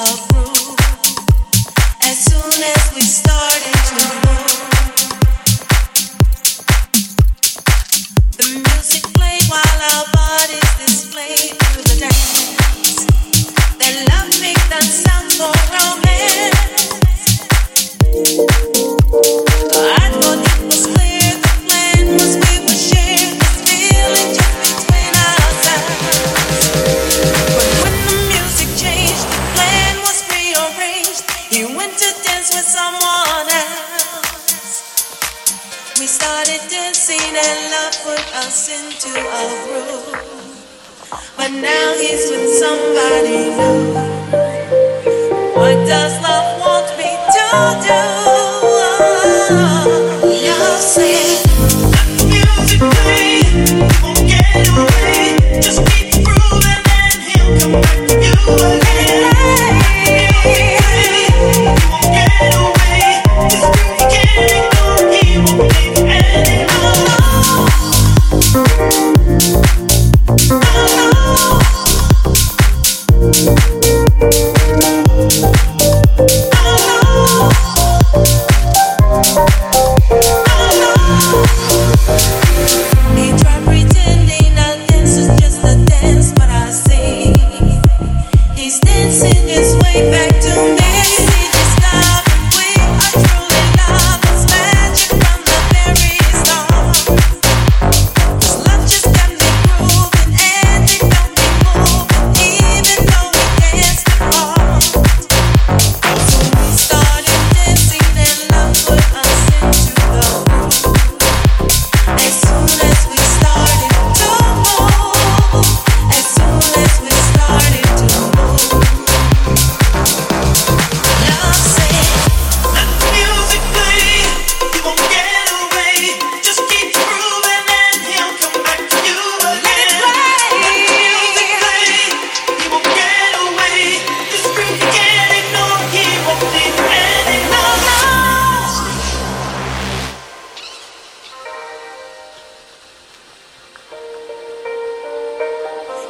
of We started dancing and love put us into a groove. But now he's with somebody new. What does love want me to do? Love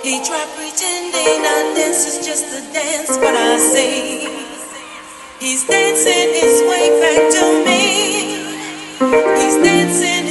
He tried pretending our dance is just a dance, but I see he's dancing his way back to me. He's dancing